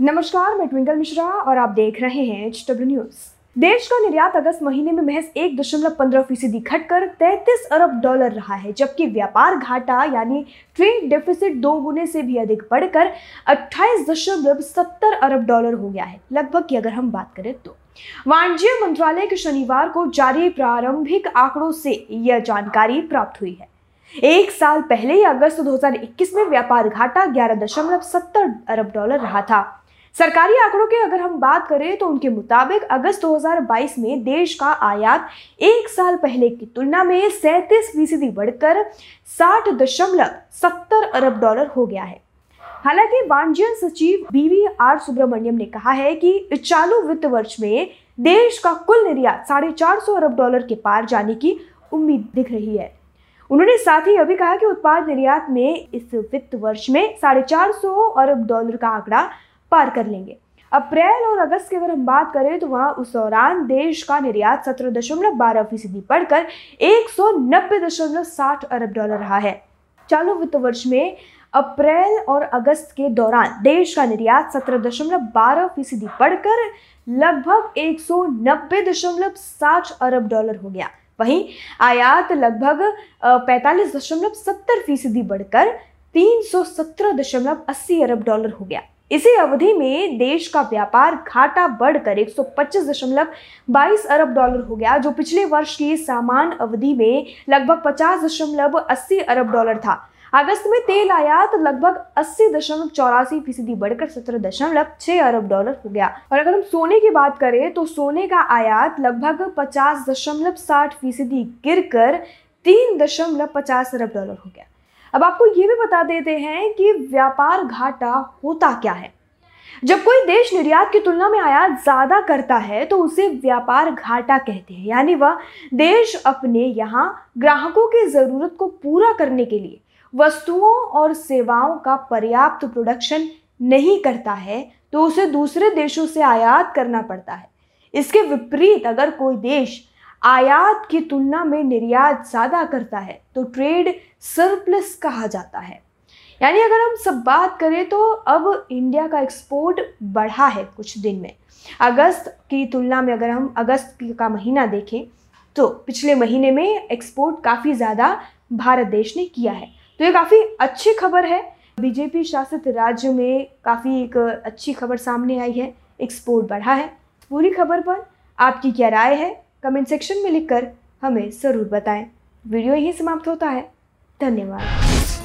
नमस्कार, मैं ट्विंकल मिश्रा और आप देख रहे हैं एच डब्ल्यू न्यूज़ देश का निर्यात अगस्त महीने में महज एक दशमलव पंद्रह फ़ीसदी घटकर तैतीस अरब डॉलर रहा है, जबकि व्यापार घाटा यानी ट्रेड डेफिसिट दो गुने से भी अधिक बढ़कर अट्ठाईस दशमलव सत्तर अरब डॉलर हो गया है। लगभग की अगर हम बात करें तो। वाणिज्य मंत्रालय के शनिवार को जारी प्रारंभिक आंकड़ों से यह जानकारी प्राप्त हुई है। एक साल पहले ही अगस्त 2021 में व्यापार घाटा ग्यारह दशमलव सत्तर अरब डॉलर रहा था। सरकारी आंकड़ों की अगर हम बात करें तो उनके मुताबिक अगस्त 2022 में देश का आयात एक साल पहले की तुलना में सैंतीस फ़ीसदी बढ़कर साठ दशमलव सत्तर अरब डॉलर हो गया है। हालाँकि वाणिज्य सचिव बीवी आर सुब्रमण्यम ने कहा है कि चालू वित्त वर्ष में देश का कुल निर्यात साढ़े चार सौ अरब डॉलर के पार जाने की उम्मीद दिख रही है। उन्होंने साथ ही यह भी कहा कि उत्पाद निर्यात में इस वित्त वर्ष में साढ़े चार सौ अरब डॉलर का आंकड़ा पार कर लेंगे। अप्रैल और अगस्त की अगर हम बात करें तो वहाँ उस दौरान देश का निर्यात सत्रह दशमलव बारह फ़ीसदी बढ़कर एक सौ नब्बे दशमलव साठ अरब डॉलर रहा है। चालू वित्त वर्ष में अप्रैल और अगस्त के दौरान देश का निर्यात सत्रह दशमलव बारह फ़ीसदी बढ़कर लगभग एक सौ नब्बे दशमलव साठ अरब डॉलर हो गया। वहीं आयात लगभग पैंतालीस दशमलव सत्तर फ़ीसदी बढ़कर तीन सौ सत्रह दशमलव अस्सी अरब डॉलर हो गया। इसी अवधि में देश का व्यापार घाटा बढ़कर एक सौ पच्चीस दशमलव बाईस अरब डॉलर हो गया, जो पिछले वर्ष की समान अवधि में लगभग पचास दशमलव अस्सी अरब डॉलर था। अगस्त में तेल आयात लगभग अस्सी दशमलव चौरासी फ़ीसदी बढ़कर सत्रह दशमलव छह अरब डॉलर हो गया। और अगर हम सोने की बात करें तो सोने का आयात लगभग पचास दशमलव साठ फ़ीसदी गिर कर तीन दशमलव पचास अरब डॉलर हो गया। अब आपको ये भी बता देते हैं कि व्यापार घाटा होता क्या है। जब कोई देश निर्यात की तुलना में आयात ज़्यादा करता है तो उसे व्यापार घाटा कहते हैं। यानी वह देश अपने यहाँ ग्राहकों की ज़रूरत को पूरा करने के लिए वस्तुओं और सेवाओं का पर्याप्त प्रोडक्शन नहीं करता है तो उसे दूसरे देशों से आयात करना पड़ता है। इसके विपरीत अगर कोई देश आयात की तुलना में निर्यात ज़्यादा करता है तो ट्रेड सरप्लस कहा जाता है। यानी अगर हम सब बात करें तो अब इंडिया का एक्सपोर्ट बढ़ा है कुछ दिन में। अगस्त की तुलना में अगर हम अगस्त का महीना देखें तो पिछले महीने में एक्सपोर्ट काफ़ी ज़्यादा भारत देश ने किया है। तो ये काफ़ी अच्छी खबर है। बीजेपी शासित राज्य में काफ़ी एक अच्छी खबर सामने आई है एक्सपोर्ट बढ़ा है। पूरी खबर पर आपकी क्या राय है? कमेंट सेक्शन में लिखकर हमें ज़रूर बताएँ। वीडियो यहीं समाप्त होता है। धन्यवाद।